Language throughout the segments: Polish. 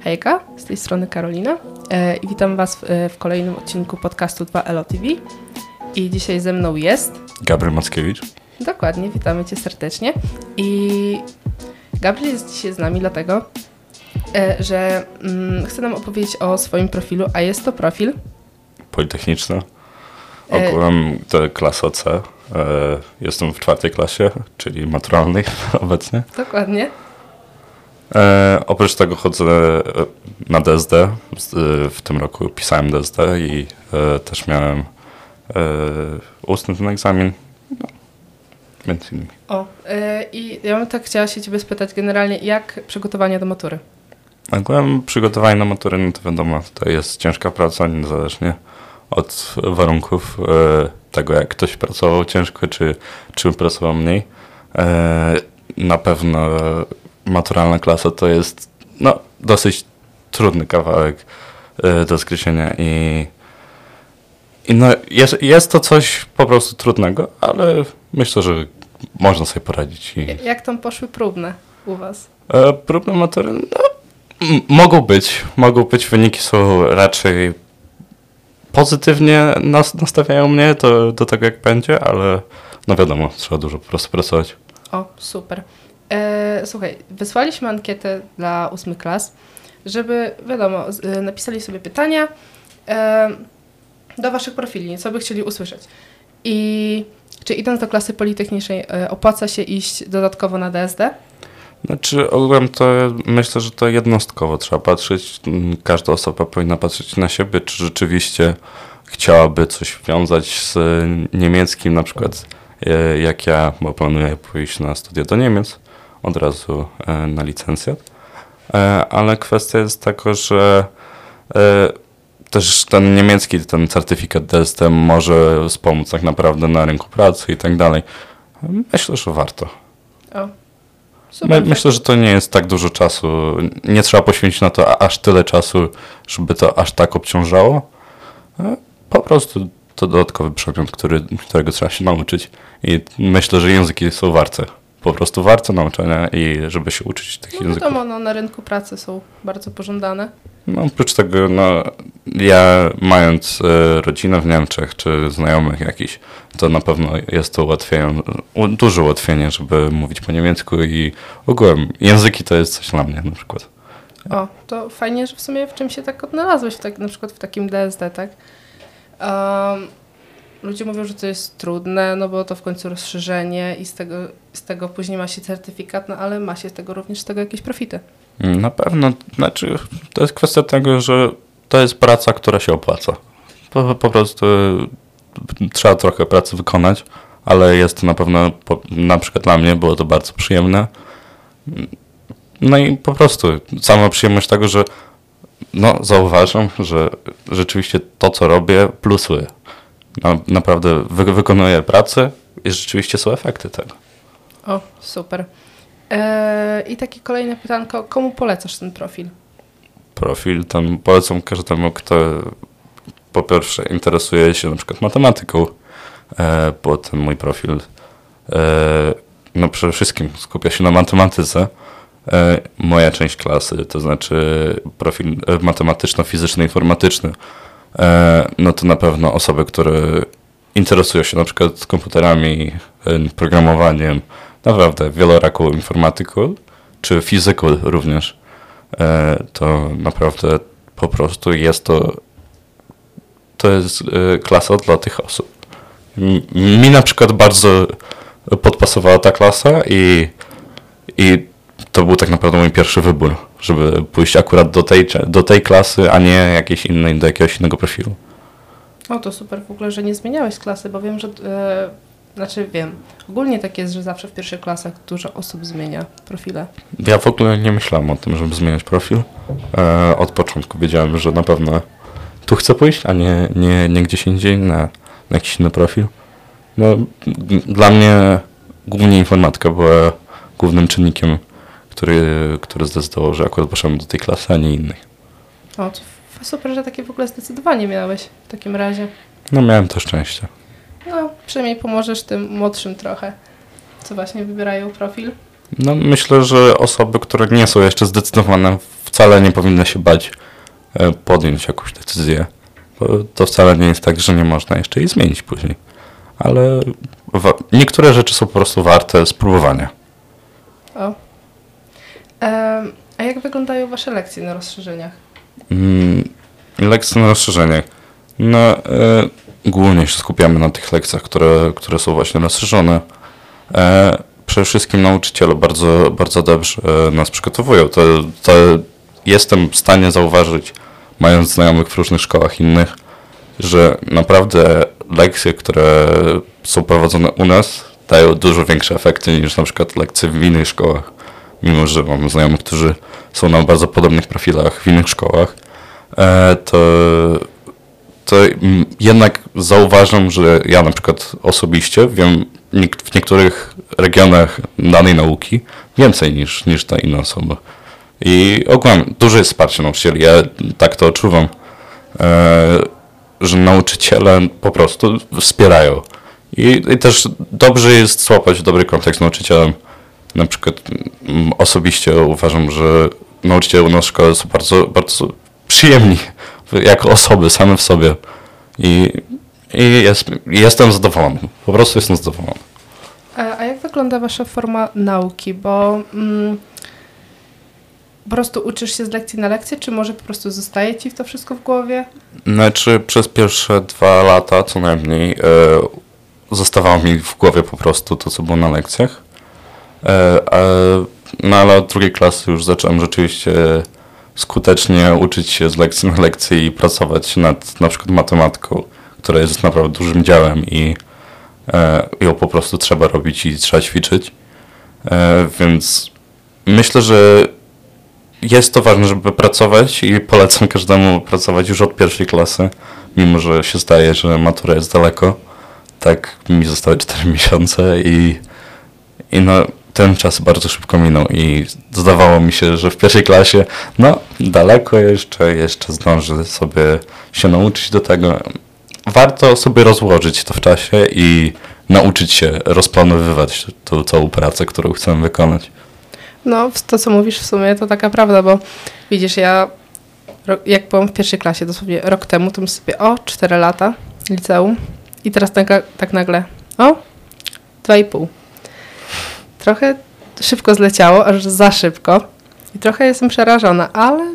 Hejka, z tej strony Karolina e, i witam Was w, e, w kolejnym odcinku podcastu 2LO TV. I dzisiaj ze mną jest... Gabriel Mackiewicz. Dokładnie, witamy Cię serdecznie. I Gabriel jest dzisiaj z nami dlatego, e, że mm, chce nam opowiedzieć o swoim profilu, a jest to profil... Politechniczny. Ogółem to klasa C. Jestem w czwartej klasie, czyli maturalnej obecnie. Dokładnie. E, oprócz tego chodzę e, na DSD. W tym roku pisałem DSD i e, też miałem e, ustny ten egzamin. No, między innymi. O, e, i ja bym tak chciała się ciebie spytać generalnie, jak przygotowanie do matury? Ogółem przygotowanie na maturę, no to wiadomo, to jest ciężka praca, niezależnie od warunków e, tego, jak ktoś pracował ciężko, czy, czy pracował mniej. E, na pewno maturalna klasa to jest no, dosyć trudny kawałek e, do zgryzienia i, i no, jest, jest to coś po prostu trudnego, ale myślę, że można sobie poradzić. I... Jak tam poszły próbne u Was? E, próbne matury, no, mogą być. Mogą być. Wyniki są raczej pozytywnie nas, nastawiają mnie do, do tego, jak będzie, ale no wiadomo, trzeba dużo po prostu pracować. O, super. E, słuchaj, wysłaliśmy ankietę dla ósmych klas, żeby, wiadomo, e, napisali sobie pytania e, do waszych profili, co by chcieli usłyszeć. I czy idąc do klasy politechnicznej e, opłaca się iść dodatkowo na DSD? Znaczy ogółem to myślę, że to jednostkowo trzeba patrzeć. Każda osoba powinna patrzeć na siebie, czy rzeczywiście chciałaby coś wiązać z niemieckim, na przykład e, jak ja, bo planuję pójść na studia do Niemiec, od razu e, na licencjat. E, ale kwestia jest taka, że też ten niemiecki, ten certyfikat DST może wspomóc tak naprawdę na rynku pracy i tak dalej. Myślę, że warto. O, My, myślę, że to nie jest tak dużo czasu. Nie trzeba poświęcić na to aż tyle czasu, żeby to aż tak obciążało. Po prostu to dodatkowy przedmiot, który, którego trzeba się nauczyć. I myślę, że języki są warte. Po prostu warte nauczania i żeby się uczyć tych no, języków. Wiadomo, no, na rynku pracy są bardzo pożądane. No oprócz tego, no ja mając e, rodzinę w Niemczech, czy znajomych jakiś, to na pewno jest to ułatwienie, duże ułatwienie, żeby mówić po niemiecku i ogółem języki to jest coś dla mnie na przykład. O, to fajnie, że w sumie w czym się tak odnalazłeś, tak, na przykład w takim DSD, tak? Um, ludzie mówią, że to jest trudne, no bo to w końcu rozszerzenie i z tego, z tego później ma się certyfikat, no ale ma się z tego również z tego jakieś profity. Na pewno, znaczy to jest kwestia tego, że to jest praca, która się opłaca. Po, po prostu trzeba trochę pracy wykonać, ale jest to na pewno, na przykład dla mnie było to bardzo przyjemne. No i po prostu sama przyjemność tego, że no, zauważam, że rzeczywiście to, co robię, plusuje. Na, naprawdę wy, wykonuję pracę i rzeczywiście są efekty tego. O, super. Eee, I takie kolejne pytanko, komu polecasz ten profil? Profil ten polecam każdemu, kto po pierwsze interesuje się na przykład matematyką, e, bo ten mój profil e, no przede wszystkim skupia się na matematyce. E, moja część klasy, to znaczy profil e, matematyczno-fizyczno-informatyczny, e, no to na pewno osoby, które interesują się na przykład komputerami, e, programowaniem, naprawdę wieloraką informatyką, czy fizyką również, e, to naprawdę po prostu jest to to jest e, klasa dla tych osób. Mi na przykład bardzo podpasowała ta klasa i, i to był tak naprawdę mój pierwszy wybór, żeby pójść akurat do tej, do tej klasy, a nie jakiejś innej, do jakiegoś innego profilu. O, to super w ogóle, że nie zmieniałeś klasy, bo wiem, że e, znaczy wiem, ogólnie tak jest, że zawsze w pierwszych klasach dużo osób zmienia profile. Ja w ogóle nie myślałem o tym, żeby zmieniać profil. E, od początku wiedziałem, że na pewno tu chcę pójść, a nie, nie, nie gdzieś indziej na, na jakiś inny profil. No, dla mnie głównie informatyka była głównym czynnikiem, który, który zdecydował, że akurat poszedłem do tej klasy, a nie innej. O, to super, że takie w ogóle zdecydowanie miałeś w takim razie. No miałem to szczęście. No, przynajmniej pomożesz tym młodszym trochę, co właśnie wybierają profil. No, myślę, że osoby, które nie są jeszcze zdecydowane, wcale nie powinny się bać e, podjąć jakąś decyzję. Bo to wcale nie jest tak, że nie można jeszcze jej zmienić później. Ale niektóre rzeczy są po prostu warte spróbowania. O. A jak wyglądają Wasze lekcje na rozszerzeniach? Mm, lekcje na rozszerzeniach. No, e, głównie się skupiamy na tych lekcjach, które, które są właśnie rozszerzone. E, przede wszystkim nauczyciele bardzo, bardzo dobrze e, nas przygotowują. To, to jestem w stanie zauważyć, mając znajomych w różnych szkołach innych, że naprawdę lekcje, które są prowadzone u nas, dają dużo większe efekty niż na przykład lekcje w innych szkołach. Mimo, że mam znajomych, którzy są na bardzo podobnych profilach w innych szkołach, e, to, to jednak zauważam, że ja na przykład osobiście wiem w niektórych regionach danej nauki więcej niż, niż ta inna osoba. I ogólnie duże jest wsparcie nauczycieli. Ja tak to odczuwam, e, że nauczyciele po prostu wspierają. I, I też dobrze jest złapać dobry kontekst z nauczycielem. Na przykład mm, osobiście uważam, że nauczyciele u nas w szkole są bardzo, bardzo przyjemni jako osoby same w sobie. I, i jest, jestem zadowolony. Po prostu jestem zadowolony. A jak wygląda Wasza forma nauki? Bo mm, po prostu uczysz się z lekcji na lekcję, czy może po prostu zostaje Ci to wszystko w głowie? Znaczy przez pierwsze dwa lata co najmniej e, zostawało mi w głowie po prostu to, co było na lekcjach. E, no ale od drugiej klasy już zacząłem rzeczywiście skutecznie uczyć się z lekcji na lekcji i pracować nad na przykład matematyką, która jest naprawdę dużym działem i e, ją po prostu trzeba robić i trzeba ćwiczyć. E, więc myślę, że jest to ważne, żeby pracować i polecam każdemu pracować już od pierwszej klasy, mimo że się zdaje, że matura jest daleko. Tak mi zostały 4 miesiące i, i no, ten czas bardzo szybko minął i zdawało mi się, że w pierwszej klasie, no daleko jeszcze, jeszcze zdążę sobie się nauczyć do tego. Warto sobie rozłożyć to w czasie i nauczyć się rozplanowywać tą całą pracę, którą chcemy wykonać. No, to co mówisz w sumie to taka prawda, bo widzisz, ja jak byłam w pierwszej klasie, dosłownie rok temu, to myślę sobie, o, 4 lata liceum i teraz tak, tak nagle, o, 2,5. Trochę szybko zleciało, aż za szybko i trochę jestem przerażona, ale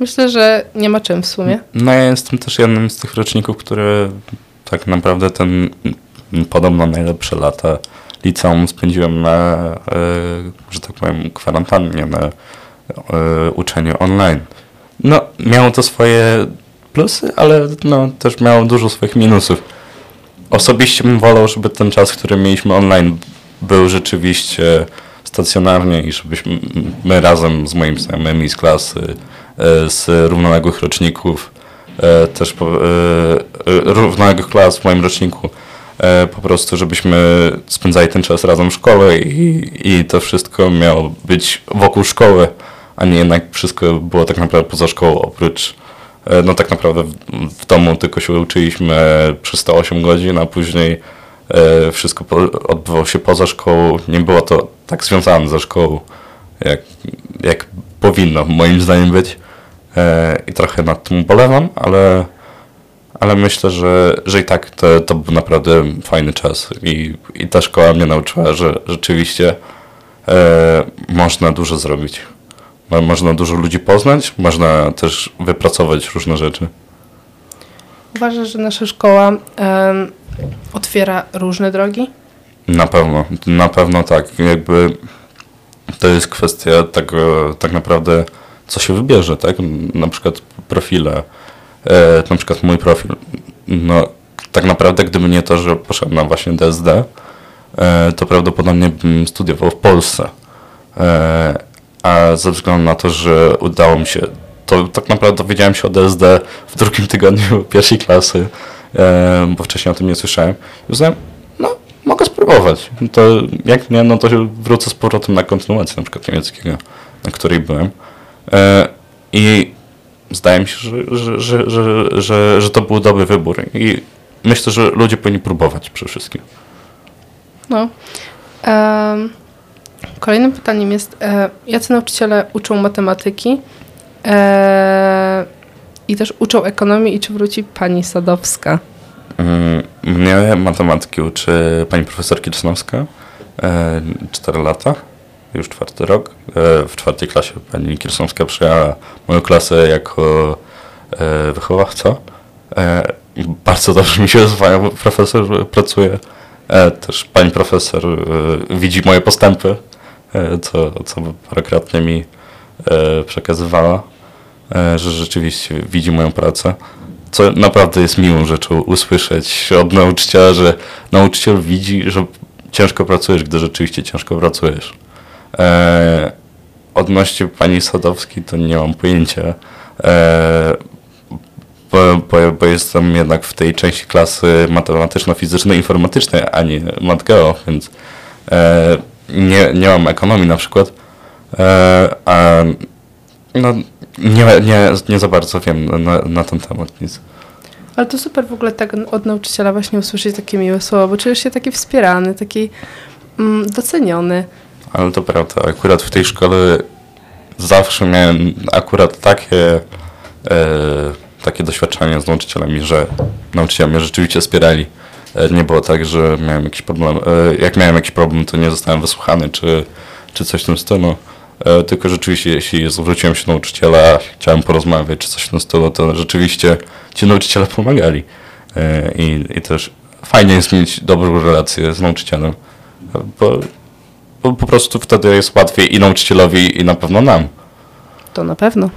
myślę, że nie ma czym w sumie. No ja jestem też jednym z tych roczników, które tak naprawdę ten podobno najlepsze lata liceum spędziłem na, e, że tak powiem, kwarantannie, na e, uczeniu online. No, miało to swoje plusy, ale no, też miało dużo swoich minusów. Osobiście bym wolał, żeby ten czas, który mieliśmy online był rzeczywiście stacjonarnie i żebyśmy my razem z moimi znajomymi z klasy, e, z równoległych roczników, e, też e, równoległych klas w moim roczniku, po prostu żebyśmy spędzali ten czas razem w szkole i, i to wszystko miało być wokół szkoły, a nie jednak wszystko było tak naprawdę poza szkołą, oprócz no tak naprawdę w, w domu tylko się uczyliśmy przez te 8 godzin, a później wszystko po, odbywało się poza szkołą. Nie było to tak związane ze szkołą, jak, jak powinno moim zdaniem być. E, I trochę nad tym ubolewam, ale, ale myślę, że, że i tak to, to był naprawdę fajny czas i, i ta szkoła mnie nauczyła, że rzeczywiście e, można dużo zrobić. Mo- Można dużo ludzi poznać, można też wypracować różne rzeczy. Uważasz, że nasza szkoła otwiera różne drogi? Na pewno, na pewno tak. Jakby to jest kwestia tego tak naprawdę, co się wybierze, tak? Na przykład profile, e, na przykład mój profil. No, tak naprawdę, gdyby nie to, że poszedłem na właśnie DSD, e, to prawdopodobnie bym studiował w Polsce. E, a ze względu na to, że udało mi się, to tak naprawdę dowiedziałem się o DSD w drugim tygodniu pierwszej klasy, bo wcześniej o tym nie słyszałem. I uznałem, no, mogę spróbować. To jak nie, no to wrócę z powrotem na kontynuację na przykład niemieckiego, na której byłem. E, I zdaje mi się, że, że, że, że, że, to był dobry wybór. I myślę, że ludzie powinni próbować przede wszystkim. No. Em, kolejnym pytaniem jest, e, jacy nauczyciele uczą matematyki e, i też uczą ekonomii i czy wróci pani Sadowska? Mm, Mnie matematyki uczy pani profesor Kirsnowska, e, 4 lata, już czwarty rok. E, W czwartej klasie pani Kirsnowska przyjęła moją klasę jako e, wychowawca. Bardzo dobrze mi się z panią profesor pracuje. Też pani profesor widzi moje postępy, co, co parokrotnie mi przekazywała, że rzeczywiście widzi moją pracę co naprawdę jest miłą rzeczą usłyszeć od nauczyciela, że nauczyciel widzi, że ciężko pracujesz, gdy rzeczywiście ciężko pracujesz. Eee, odnośnie pani Sadowskiej to nie mam pojęcia, eee, bo, bo, bo jestem jednak w tej części klasy matematyczno-fizycznej, informatycznej, a nie matgeo, więc eee, nie, nie mam ekonomii na przykład, eee, a no, nie, nie, nie za bardzo wiem na, na ten temat nic. Ale to super w ogóle tak od nauczyciela właśnie usłyszeć takie miłe słowa, bo czujesz się taki wspierany, taki mm, doceniony. Ale to prawda, akurat w tej szkole zawsze miałem akurat takie, e, takie doświadczenia z nauczycielami, że nauczyciele mnie rzeczywiście wspierali. E, nie było tak, że miałem jakiś problem, e, jak miałem jakiś problem, to nie zostałem wysłuchany, czy, czy coś w tym stylu. E, tylko rzeczywiście, jeśli zwróciłem się do nauczyciela, chciałem porozmawiać, czy coś w tym stylu, to rzeczywiście ci nauczyciele pomagali. E, i, I też fajnie jest mieć dobrą relację z nauczycielem, bo bo po prostu wtedy jest łatwiej i nauczycielowi, i na pewno nam. To na pewno.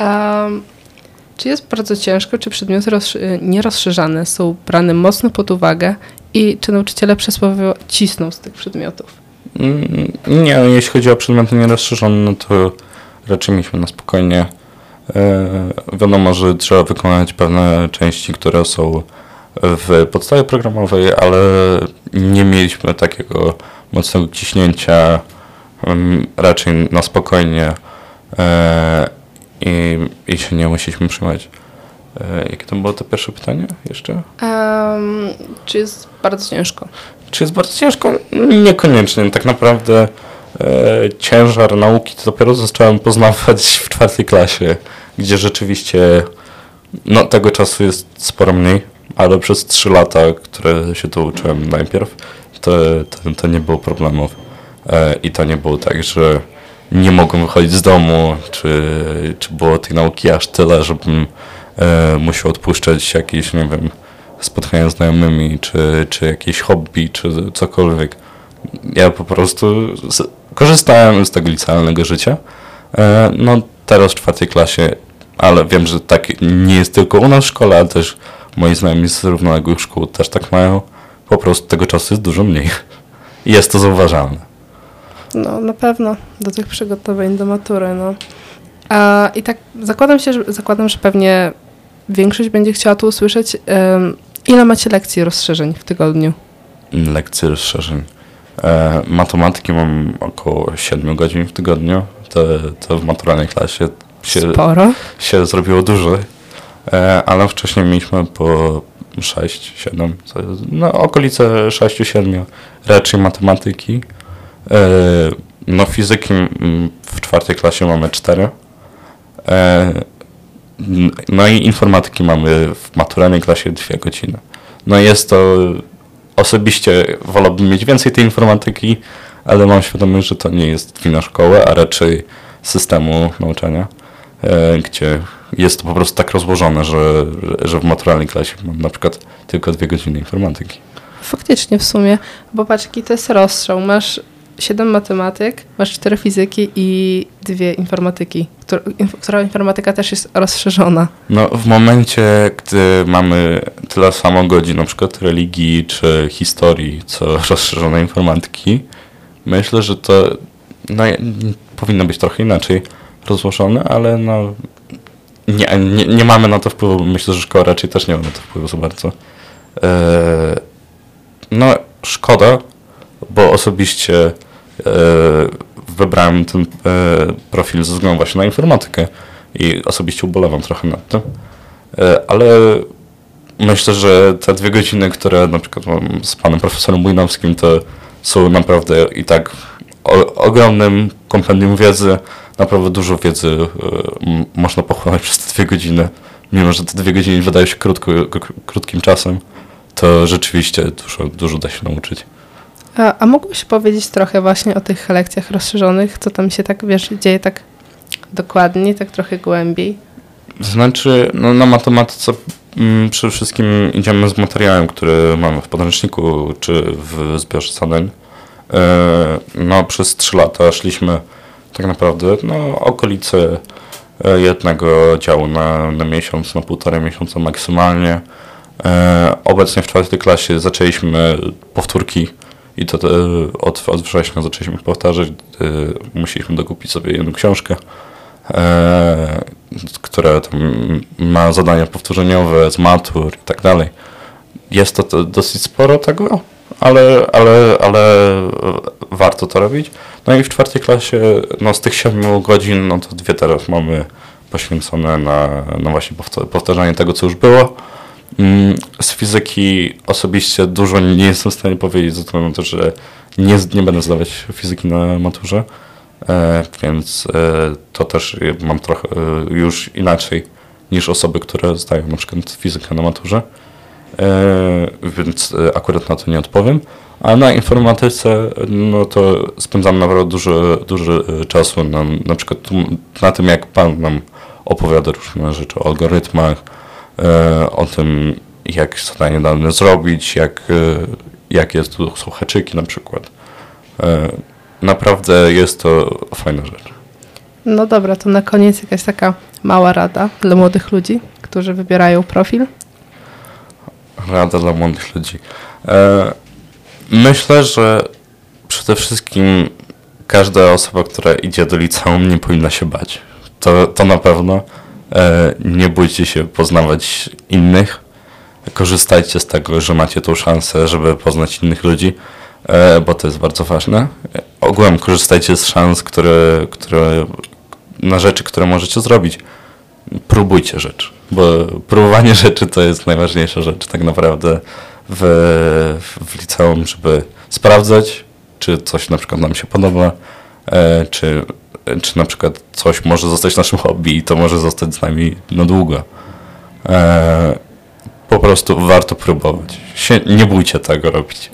Um, czy jest bardzo ciężko, czy przedmioty rozszy- nierozszerzane są brane mocno pod uwagę i czy nauczyciele przysłowiowo cisną z tych przedmiotów? Mm, Nie, jeśli chodzi o przedmioty nierozszerzone, no to raczej mieliśmy na spokojnie. E, wiadomo, że trzeba wykonać pewne części, które są w podstawie programowej, ale nie mieliśmy takiego mocnego ciśnięcia, mm, raczej na spokojnie e, i, i się nie musieliśmy trzymać. E, Jakie to było to pierwsze pytanie jeszcze? Um, czy jest bardzo ciężko? Czy jest bardzo ciężko? Niekoniecznie. Tak naprawdę e, ciężar nauki to dopiero zacząłem poznawać w czwartej klasie, gdzie rzeczywiście no, tego czasu jest sporo mniej, ale przez trzy lata, które się tu uczyłem najpierw, to, to, to nie było problemów. E, I to nie było tak, że nie mogłem wychodzić z domu, czy, czy było tej nauki aż tyle, żebym e, musiał odpuszczać jakieś, nie wiem, spotkania z znajomymi, czy, czy jakieś hobby, czy cokolwiek. Ja po prostu z, korzystałem z tego licealnego życia. E, no teraz w czwartej klasie, ale wiem, że tak nie jest tylko u nas w szkole, ale też moi znajomi z równoległych szkół też tak mają. Po prostu tego czasu jest dużo mniej. Jest to zauważalne. No, na pewno do tych przygotowań do matury, no. A, I tak zakładam się, że, zakładam, że pewnie większość będzie chciała tu usłyszeć, ile macie lekcji rozszerzeń w tygodniu? Lekcje rozszerzeń. E, matematyki mam około 7 godzin w tygodniu. To, to w maturalnej klasie się, Sporo. się zrobiło dużo, e, ale wcześniej mieliśmy po 6, 7, co jest, no okolice 6, 7 raczej matematyki. E, no fizyki mm, w czwartej klasie mamy 4. E, no i informatyki mamy w maturalnej klasie 2 godziny. No jest to, osobiście wolałbym mieć więcej tej informatyki, ale mam świadomość, że to nie jest wina szkoły, a raczej systemu nauczania, e, gdzie jest to po prostu tak rozłożone, że, że w maturalnej klasie mam na przykład tylko dwie godziny informatyki. Faktycznie w sumie, bo patrz, jaki to jest rozstrzał. Masz 7 matematyk, masz 4 fizyki i dwie informatyki, która, która informatyka też jest rozszerzona. No w momencie, gdy mamy tyle samo godzin, na przykład religii czy historii, co rozszerzonej informatyki, myślę, że to no, powinno być trochę inaczej rozłożone, ale no nie, nie, nie mamy na to wpływu. Myślę, że szkoła raczej też nie ma na to wpływu za bardzo. Eee, no szkoda, bo osobiście e, wybrałem ten e, profil ze względu właśnie na informatykę i osobiście ubolewam trochę nad tym. E, ale myślę, że te dwie godziny, które na przykład mam z panem profesorem Bujnowskim, to są naprawdę i tak ogromnym kompendium wiedzy, naprawdę dużo wiedzy można pochłonąć przez te dwie godziny. Mimo, że te dwie godziny wydają się krótko, krótkim czasem, to rzeczywiście dużo, dużo da się nauczyć. A, a mógłbyś powiedzieć trochę właśnie o tych lekcjach rozszerzonych, co tam się tak, wiesz, dzieje tak dokładniej, tak trochę głębiej? Znaczy, no, na matematyce mm, przede wszystkim idziemy z materiałem, który mamy w podręczniku czy w zbiorze zadań. E, No, przez 3 lata szliśmy tak naprawdę no, okolice jednego działu na, na miesiąc, na półtorej miesiąca maksymalnie. E, Obecnie w czwartej klasie zaczęliśmy powtórki i to e, od, od września zaczęliśmy powtarzać. E, Musieliśmy dokupić sobie jedną książkę e, które tam ma zadania powtórzeniowe z matur i tak dalej. Jest to, to dosyć sporo tego, ale, ale, ale warto to robić. No i w czwartej klasie, no z tych siedmiu godzin, no to dwie teraz mamy poświęcone na, na właśnie powta- powtarzanie tego, co już było. Mm, Z fizyki osobiście dużo nie jestem w stanie powiedzieć, ze względu na to, że nie, nie będę zdawać fizyki na maturze. E, więc e, to też mam trochę e, już inaczej niż osoby, które zdają na przykład fizykę na maturze. Więc akurat na to nie odpowiem. A na informatyce, no to spędzam naprawdę dużo, dużo czasu na, na przykład na tym, jak Pan nam opowiada różne rzeczy o algorytmach, o tym, jak zadanie dane zrobić, jak, e, jakie są haczyki na przykład. E, Naprawdę jest to fajna rzecz. No dobra, to na koniec jakaś taka mała rada dla młodych ludzi, którzy wybierają profil. Rada dla młodych ludzi. E, myślę, że przede wszystkim każda osoba, która idzie do liceum, nie powinna się bać. To, to na pewno. E, nie bójcie się poznawać innych. Korzystajcie z tego, że macie tą szansę, żeby poznać innych ludzi, e, bo to jest bardzo ważne. Ogółem korzystajcie z szans, które, które, na rzeczy, które możecie zrobić. Próbujcie rzeczy, bo próbowanie rzeczy to jest najważniejsza rzecz tak naprawdę w, w liceum, żeby sprawdzać, czy coś na przykład nam się podoba, e, czy, czy na przykład coś może zostać naszym hobby i to może zostać z nami na długo. E, po prostu warto próbować. Nie bójcie tego robić.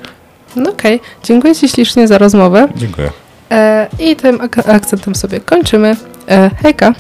No okej, dziękuję Ci ślicznie za rozmowę Dziękuję. e, i tym ak- akcentem sobie kończymy. E, hejka!